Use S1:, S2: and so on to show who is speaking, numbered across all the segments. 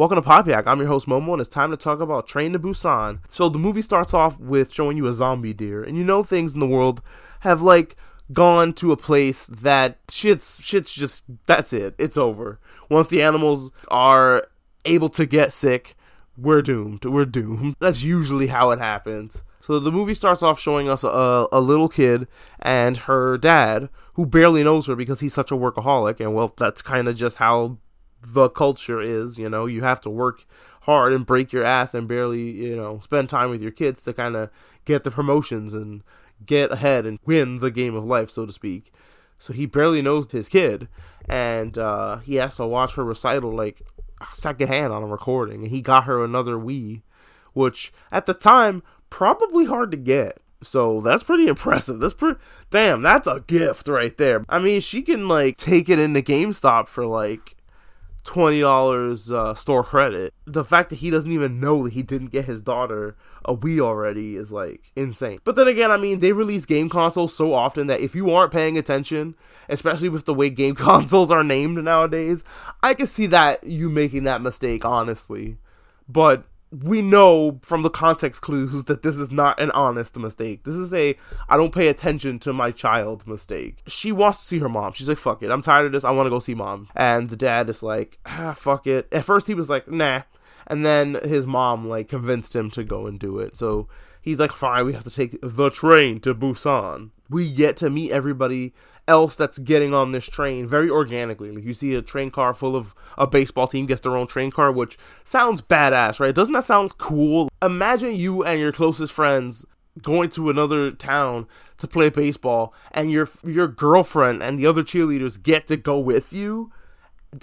S1: Welcome to Podpack. I'm your host Momo, and it's time to talk about Train to Busan. So the movie starts off with showing you a zombie deer, and you know things in the world have like gone to a place that shit's shit's just that's it. It's over. Once the animals are able to get sick, we're doomed. We're doomed. That's usually how it happens. So the movie starts off showing us a, a little kid and her dad, who barely knows her because he's such a workaholic, and well, that's kind of just how the culture is. You know, you have to work hard and break your ass and barely, you know, spend time with your kids to kind of get the promotions and get ahead and win the game of life, so to speak. So he barely knows his kid, and uh, he has to watch her recital like secondhand on a recording. And he got her another Wii, which at the time probably hard to get. So that's pretty impressive. That's pretty damn. That's a gift right there. I mean, she can like take it into GameStop for like twenty dollars uh, store credit. The fact that he doesn't even know that he didn't get his daughter a Wii already is like insane. But then again, I mean, they release game consoles so often that if you aren't paying attention, especially with the way game consoles are named nowadays, I can see that you making that mistake, honestly. But we know from the context clues that this is not an honest mistake. This is a I don't pay attention to my child mistake. She wants to see her mom. She's like, fuck it. I'm tired of this. I want to go see mom. And the dad is like, ah, fuck it. At first he was like, nah. And then his mom like convinced him to go and do it. So he's like, fine, we have to take the train to Busan. We get to meet everybody else that's getting on this train very organically. Like you see a train car full of a baseball team gets their own train car, which sounds badass, right? Doesn't that sound cool? Imagine you and your closest friends going to another town to play baseball and your your girlfriend and the other cheerleaders get to go with you.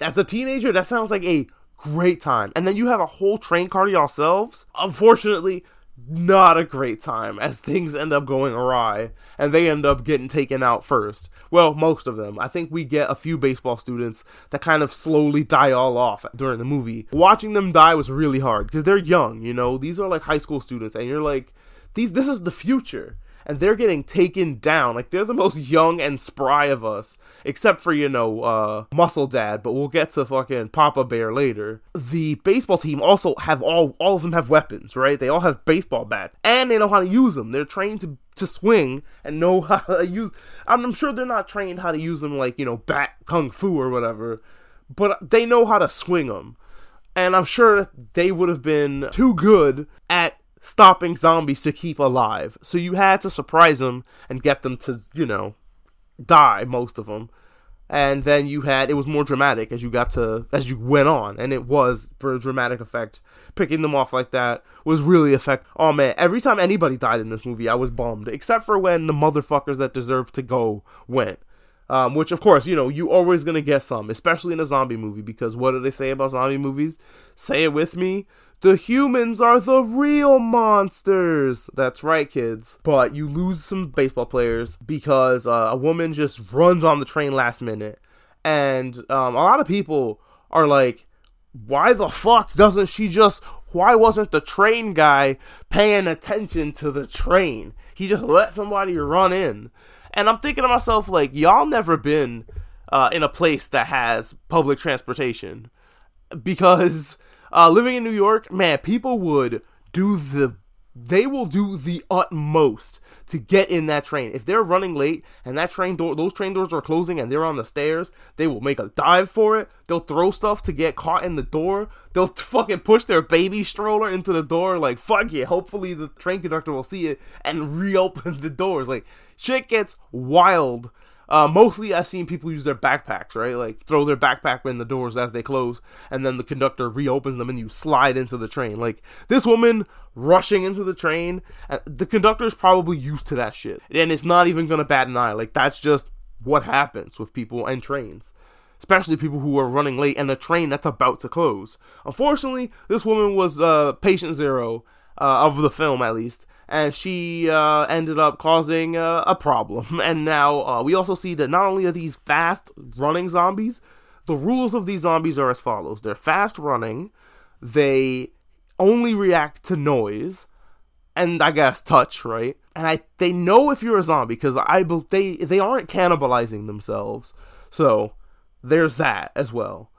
S1: As a teenager, that sounds like a great time. And then you have a whole train car to yourselves. Unfortunately, not a great time as things end up going awry and they end up getting taken out first. Well, most of them. I think we get a few baseball students that kind of slowly die all off during the movie. Watching them die was really hard because they're young, you know. These are like high school students and you're like these this is the future and they're getting taken down. Like they're the most young and spry of us, except for you know uh, Muscle Dad. But we'll get to fucking Papa Bear later. The baseball team also have all all of them have weapons, right? They all have baseball bats, and they know how to use them. They're trained to to swing and know how to use. I'm sure they're not trained how to use them like you know bat kung fu or whatever, but they know how to swing them. And I'm sure they would have been too good at stopping zombies to keep alive. So you had to surprise them and get them to, you know, die, most of them. And then you had, it was more dramatic as you got to, as you went on. And it was for a dramatic effect. Picking them off like that was really effect. Oh man, every time anybody died in this movie, I was bummed. Except for when the motherfuckers that deserved to go went. Um, which of course, you know, you always gonna get some, especially in a zombie movie, because what do they say about zombie movies? Say it with me. The humans are the real monsters. That's right, kids. But you lose some baseball players because uh, a woman just runs on the train last minute. And um, a lot of people are like, why the fuck doesn't she just. Why wasn't the train guy paying attention to the train? He just let somebody run in. And I'm thinking to myself, like, y'all never been uh, in a place that has public transportation because uh, living in New York, man, people would do the they will do the utmost to get in that train. If they're running late and that train door, those train doors are closing and they're on the stairs, they will make a dive for it. They'll throw stuff to get caught in the door. They'll fucking push their baby stroller into the door. Like fuck yeah. Hopefully the train conductor will see it and reopen the doors. Like shit gets wild uh, mostly, I've seen people use their backpacks, right? Like throw their backpack in the doors as they close, and then the conductor reopens them, and you slide into the train. Like this woman rushing into the train, uh, the conductor's probably used to that shit, and it's not even gonna bat an eye. Like that's just what happens with people and trains especially people who are running late and a train that's about to close. Unfortunately, this woman was uh, patient zero uh, of the film, at least, and she uh, ended up causing uh, a problem. And now uh, we also see that not only are these fast running zombies, the rules of these zombies are as follows: they're fast running, they only react to noise, and I guess touch, right? And I they know if you're a zombie because I they they aren't cannibalizing themselves, so there's that as well.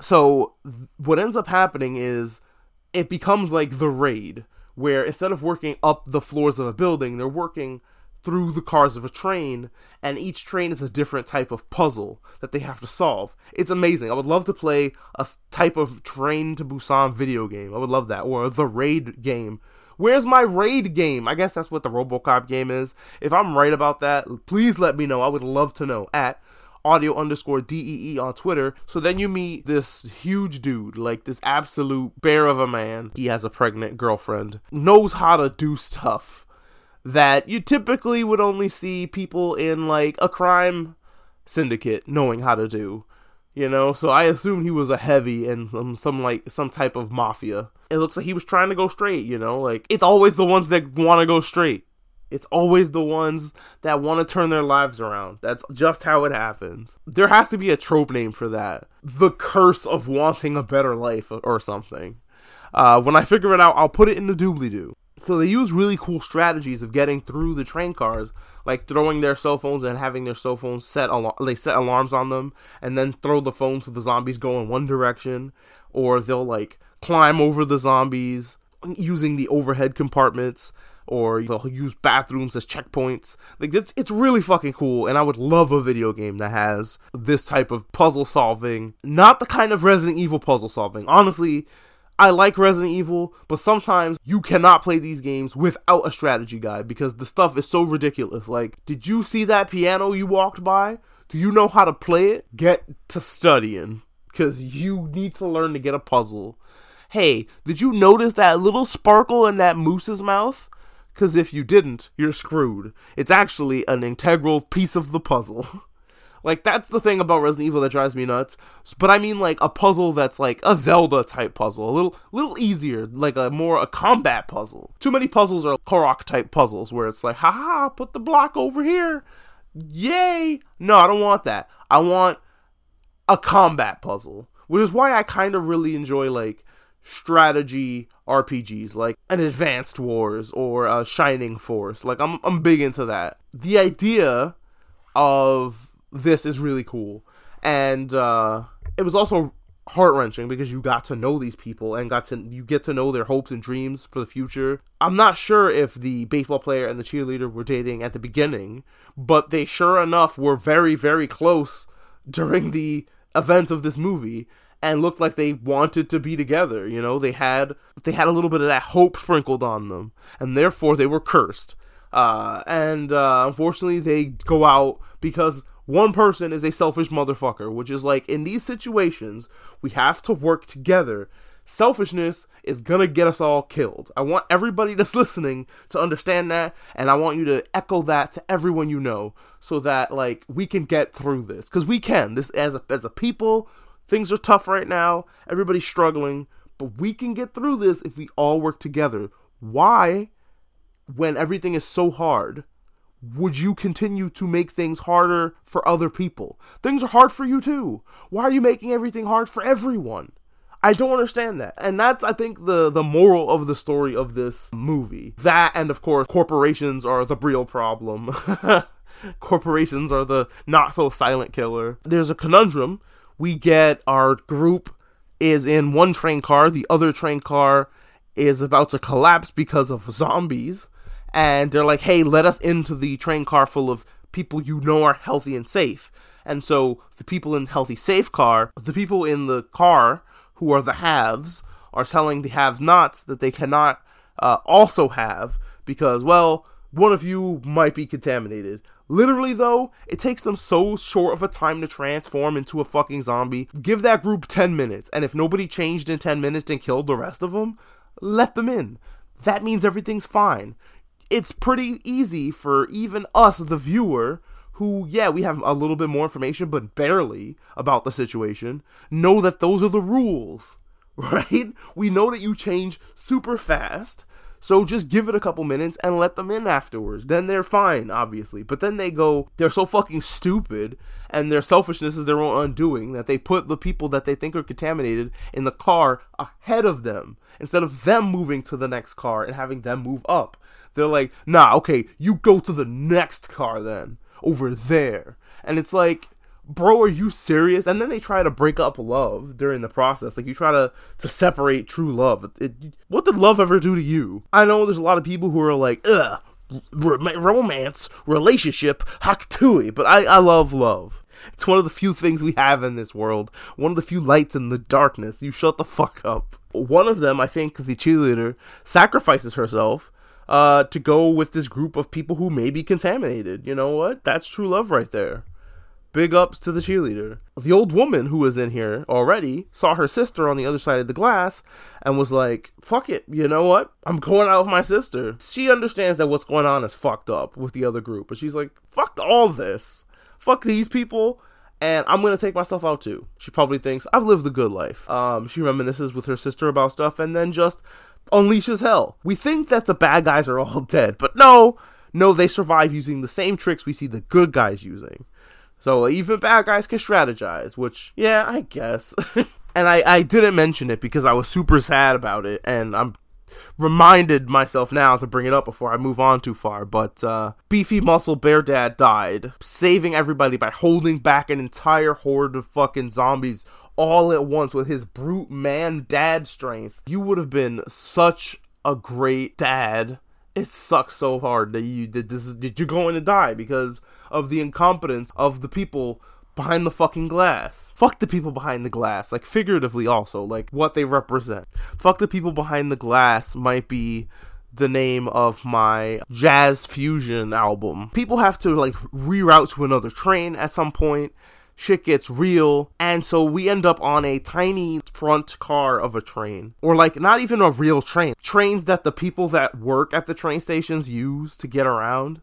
S1: So what ends up happening is it becomes like the raid, where instead of working up the floors of a building, they're working through the cars of a train, and each train is a different type of puzzle that they have to solve. It's amazing. I would love to play a type of Train to Busan video game. I would love that, or the raid game. Where's my raid game? I guess that's what the Robocop game is. If I'm right about that, please let me know. I would love to know at audio underscore DEE on Twitter. So then you meet this huge dude, like this absolute bear of a man. He has a pregnant girlfriend, knows how to do stuff that you typically would only see people in like a crime syndicate knowing how to do. You know, so I assume he was a heavy and some some like some type of mafia. It looks like he was trying to go straight, you know, like it's always the ones that want to go straight. It's always the ones that want to turn their lives around. That's just how it happens. There has to be a trope name for that. The curse of wanting a better life or something. Uh, when I figure it out, I'll put it in the doobly doo. So they use really cool strategies of getting through the train cars, like throwing their cell phones and having their cell phones set they set alarms on them, and then throw the phones so the zombies go in one direction, or they'll like climb over the zombies using the overhead compartments, or they'll use bathrooms as checkpoints. Like it's it's really fucking cool, and I would love a video game that has this type of puzzle solving, not the kind of Resident Evil puzzle solving. Honestly, I like Resident Evil, but sometimes you cannot play these games without a strategy guide because the stuff is so ridiculous. Like, did you see that piano you walked by? Do you know how to play it? Get to studying because you need to learn to get a puzzle. Hey, did you notice that little sparkle in that moose's mouth? Because if you didn't, you're screwed. It's actually an integral piece of the puzzle. Like that's the thing about Resident Evil that drives me nuts. But I mean like a puzzle that's like a Zelda type puzzle, a little little easier, like a more a combat puzzle. Too many puzzles are Korok type puzzles where it's like, haha, put the block over here. Yay! No, I don't want that. I want a combat puzzle. Which is why I kind of really enjoy like strategy RPGs like an Advanced Wars or a Shining Force. Like I'm I'm big into that. The idea of this is really cool. And uh, it was also heart wrenching because you got to know these people and got to you get to know their hopes and dreams for the future. I'm not sure if the baseball player and the cheerleader were dating at the beginning, but they sure enough were very very close during the events of this movie and looked like they wanted to be together, you know? They had they had a little bit of that hope sprinkled on them and therefore they were cursed. Uh, and uh, unfortunately they go out because one person is a selfish motherfucker, which is like in these situations, we have to work together. Selfishness is gonna get us all killed. I want everybody that's listening to understand that, and I want you to echo that to everyone you know, so that like we can get through this, because we can. This as a as a people, things are tough right now. Everybody's struggling, but we can get through this if we all work together. Why, when everything is so hard, would you continue to make things harder for other people? Things are hard for you too. Why are you making everything hard for everyone? I don't understand that. And that's I think the the moral of the story of this movie. That and of course corporations are the real problem. corporations are the not so silent killer. There's a conundrum. We get our group is in one train car, the other train car is about to collapse because of zombies and they're like, hey, let us into the train car full of people you know are healthy and safe. And so the people in healthy safe car, the people in the car who are the haves, are telling the have nots that they cannot uh, also have because, well, one of you might be contaminated. Literally, though, it takes them so short of a time to transform into a fucking zombie. Give that group 10 minutes, and if nobody changed in 10 minutes and killed the rest of them, let them in. That means everything's fine it's pretty easy for even us, the viewer, who, yeah, we have a little bit more information, but barely about the situation, know that those are the rules, right? We know that you change super fast. So just give it a couple minutes and let them in afterwards. Then they're fine, obviously. But then they go, they're so fucking stupid and their selfishness is their own undoing that they put the people that they think are contaminated in the car ahead of them instead of them moving to the next car and having them move up. They're like, nah, okay, you go to the next car then, over there. And it's like, bro, are you serious? And then they try to break up love during the process. Like you try to to separate true love. It, what did love ever do to you? I know there's a lot of people who are like, ugh, romance, relationship, haktui, but I, I love love. It's one of the few things we have in this world. One of the few lights in the darkness. You shut the fuck up. One of them, I think, the cheerleader, sacrifices herself uh, to go with this group of people who may be contaminated. You know what? That's true love right there. Big ups to the cheerleader. The old woman who was in here already saw her sister on the other side of the glass and was like, fuck it, you know what? I'm going out with my sister. She understands that what's going on is fucked up with the other group, but she's like, fuck all this. Fuck these people and I'm gonna take myself out too. She probably thinks I've lived a good life. Um, she reminisces with her sister about stuff and then just unleashes hell. We think that the bad guys are all dead, but no, no, they survive using the same tricks we see the good guys using. So even bad guys can strategize, which, yeah, I guess. and I, I didn't mention it because I was super sad about it, and I'm reminded myself now to bring it up before I move on too far. But uh, Beefy Muscle Bear Dad died, saving everybody by holding back an entire horde of fucking zombies all at once with his brute man dad strength. You would have been such a great dad. It sucks so hard that you that this is that you're going to die because of the incompetence of the people behind the fucking glass. Fuck the people behind the glass, like figuratively also, like what they represent. Fuck the people behind the glass might be the name of my jazz fusion album. People have to like reroute to another train at some point. Shit gets real, and so we end up on a tiny front car of a train. Or, like, not even a real train. Trains that the people that work at the train stations use to get around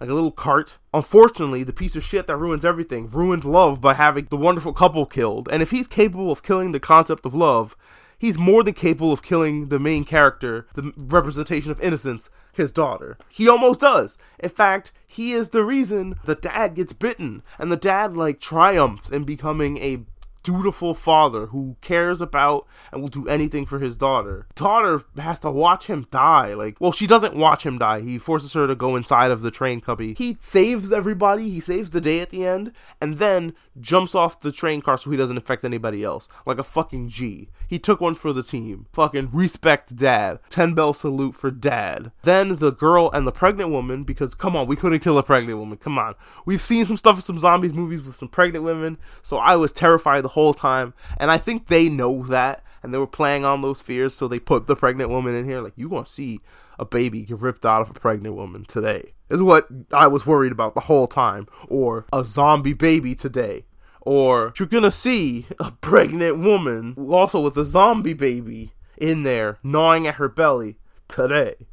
S1: like a little cart. Unfortunately, the piece of shit that ruins everything ruined love by having the wonderful couple killed. And if he's capable of killing the concept of love, he's more than capable of killing the main character, the representation of innocence, his daughter. He almost does. In fact, he is the reason the dad gets bitten, and the dad like triumphs in becoming a dutiful father who cares about and will do anything for his daughter. Daughter has to watch him die. Like, well, she doesn't watch him die. He forces her to go inside of the train cubby. He saves everybody. He saves the day at the end, and then jumps off the train car so he doesn't affect anybody else. Like a fucking G. He took one for the team. Fucking respect dad. 10 bell salute for dad. Then the girl and the pregnant woman, because come on, we couldn't kill a pregnant woman. Come on. We've seen some stuff in some zombies movies with some pregnant women, so I was terrified whole time. And I think they know that, and they were playing on those fears, so they put the pregnant woman in here. Like, you gonna see a baby get ripped out of a pregnant woman today. Is what I was worried about the whole time. Or a zombie baby today. Or you're gonna see a pregnant woman also with a zombie baby in there gnawing at her belly today.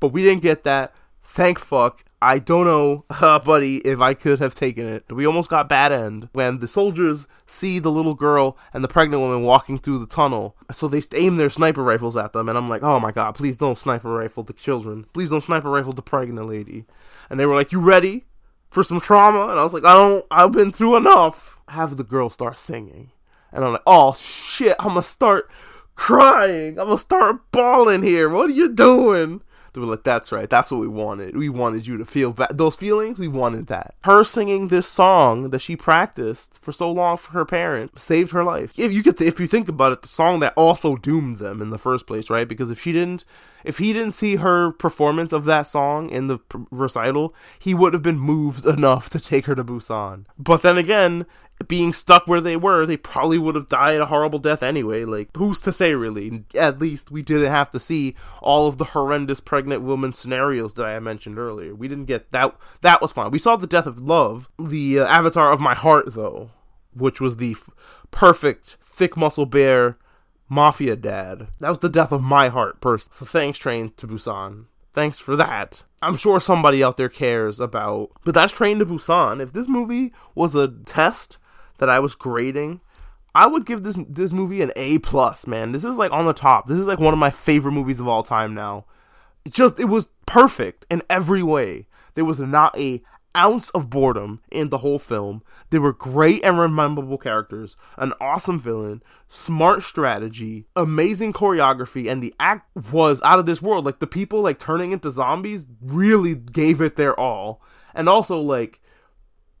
S1: But we didn't get that. Thank fuck. I don't know, uh, buddy, if I could have taken it. We almost got bad end when the soldiers see the little girl and the pregnant woman walking through the tunnel. So they aim their sniper rifles at them, and I'm like, oh my god, please don't sniper rifle the children. Please don't sniper rifle the pregnant lady. And they were like, you ready for some trauma? And I was like, I don't, I've been through enough. Have the girl start singing. And I'm like, oh shit, I'm gonna start crying. I'm gonna start bawling here. What are you doing? They were like, that's right. That's what we wanted. We wanted you to feel bad. Those feelings, we wanted that. Her singing this song that she practiced for so long for her parent saved her life. If you get to, if you think about it, the song that also doomed them in the first place, right? Because if she didn't, if he didn't see her performance of that song in the recital, he would have been moved enough to take her to Busan. But then again, being stuck where they were, they probably would have died a horrible death anyway. Like, who's to say, really? At least we didn't have to see all of the horrendous pregnant woman scenarios that I mentioned earlier. We didn't get that. That was fine. We saw the death of love, the uh, avatar of my heart, though, which was the f- perfect thick muscle bear mafia dad. That was the death of my heart, person. So thanks, Train to Busan. Thanks for that. I'm sure somebody out there cares about. But that's Train to Busan. If this movie was a test that I was grading, I would give this this movie an A plus. Man, this is like on the top. This is like one of my favorite movies of all time now. It just it was perfect in every way. There was not a ounce of boredom in the whole film. There were great and memorable characters, an awesome villain, smart strategy, amazing choreography, and the act was out of this world. Like the people like turning into zombies really gave it their all. And also like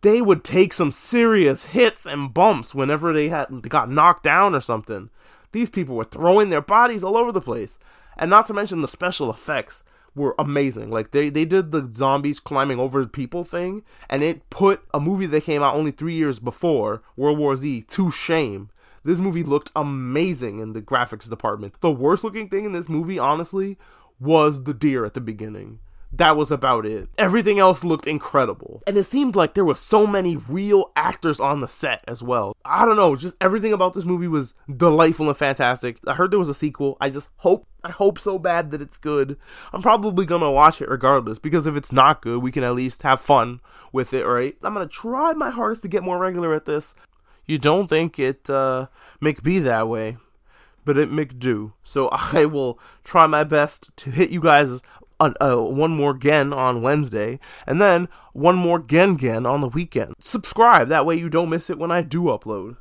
S1: they would take some serious hits and bumps whenever they had got knocked down or something. These people were throwing their bodies all over the place. And not to mention the special effects were amazing. Like they they did the zombies climbing over people thing and it put a movie that came out only 3 years before, World War Z, to shame. This movie looked amazing in the graphics department. The worst looking thing in this movie honestly was the deer at the beginning that was about it. Everything else looked incredible. And it seemed like there were so many real actors on the set as well. I don't know, just everything about this movie was delightful and fantastic. I heard there was a sequel. I just hope I hope so bad that it's good. I'm probably gonna watch it regardless because if it's not good, we can at least have fun with it, right? I'm gonna try my hardest to get more regular at this. You don't think it uh, make be that way, but it make do. So I will try my best to hit you guys uh, one more Gen on Wednesday, and then one more Gen Gen on the weekend. Subscribe, that way you don't miss it when I do upload.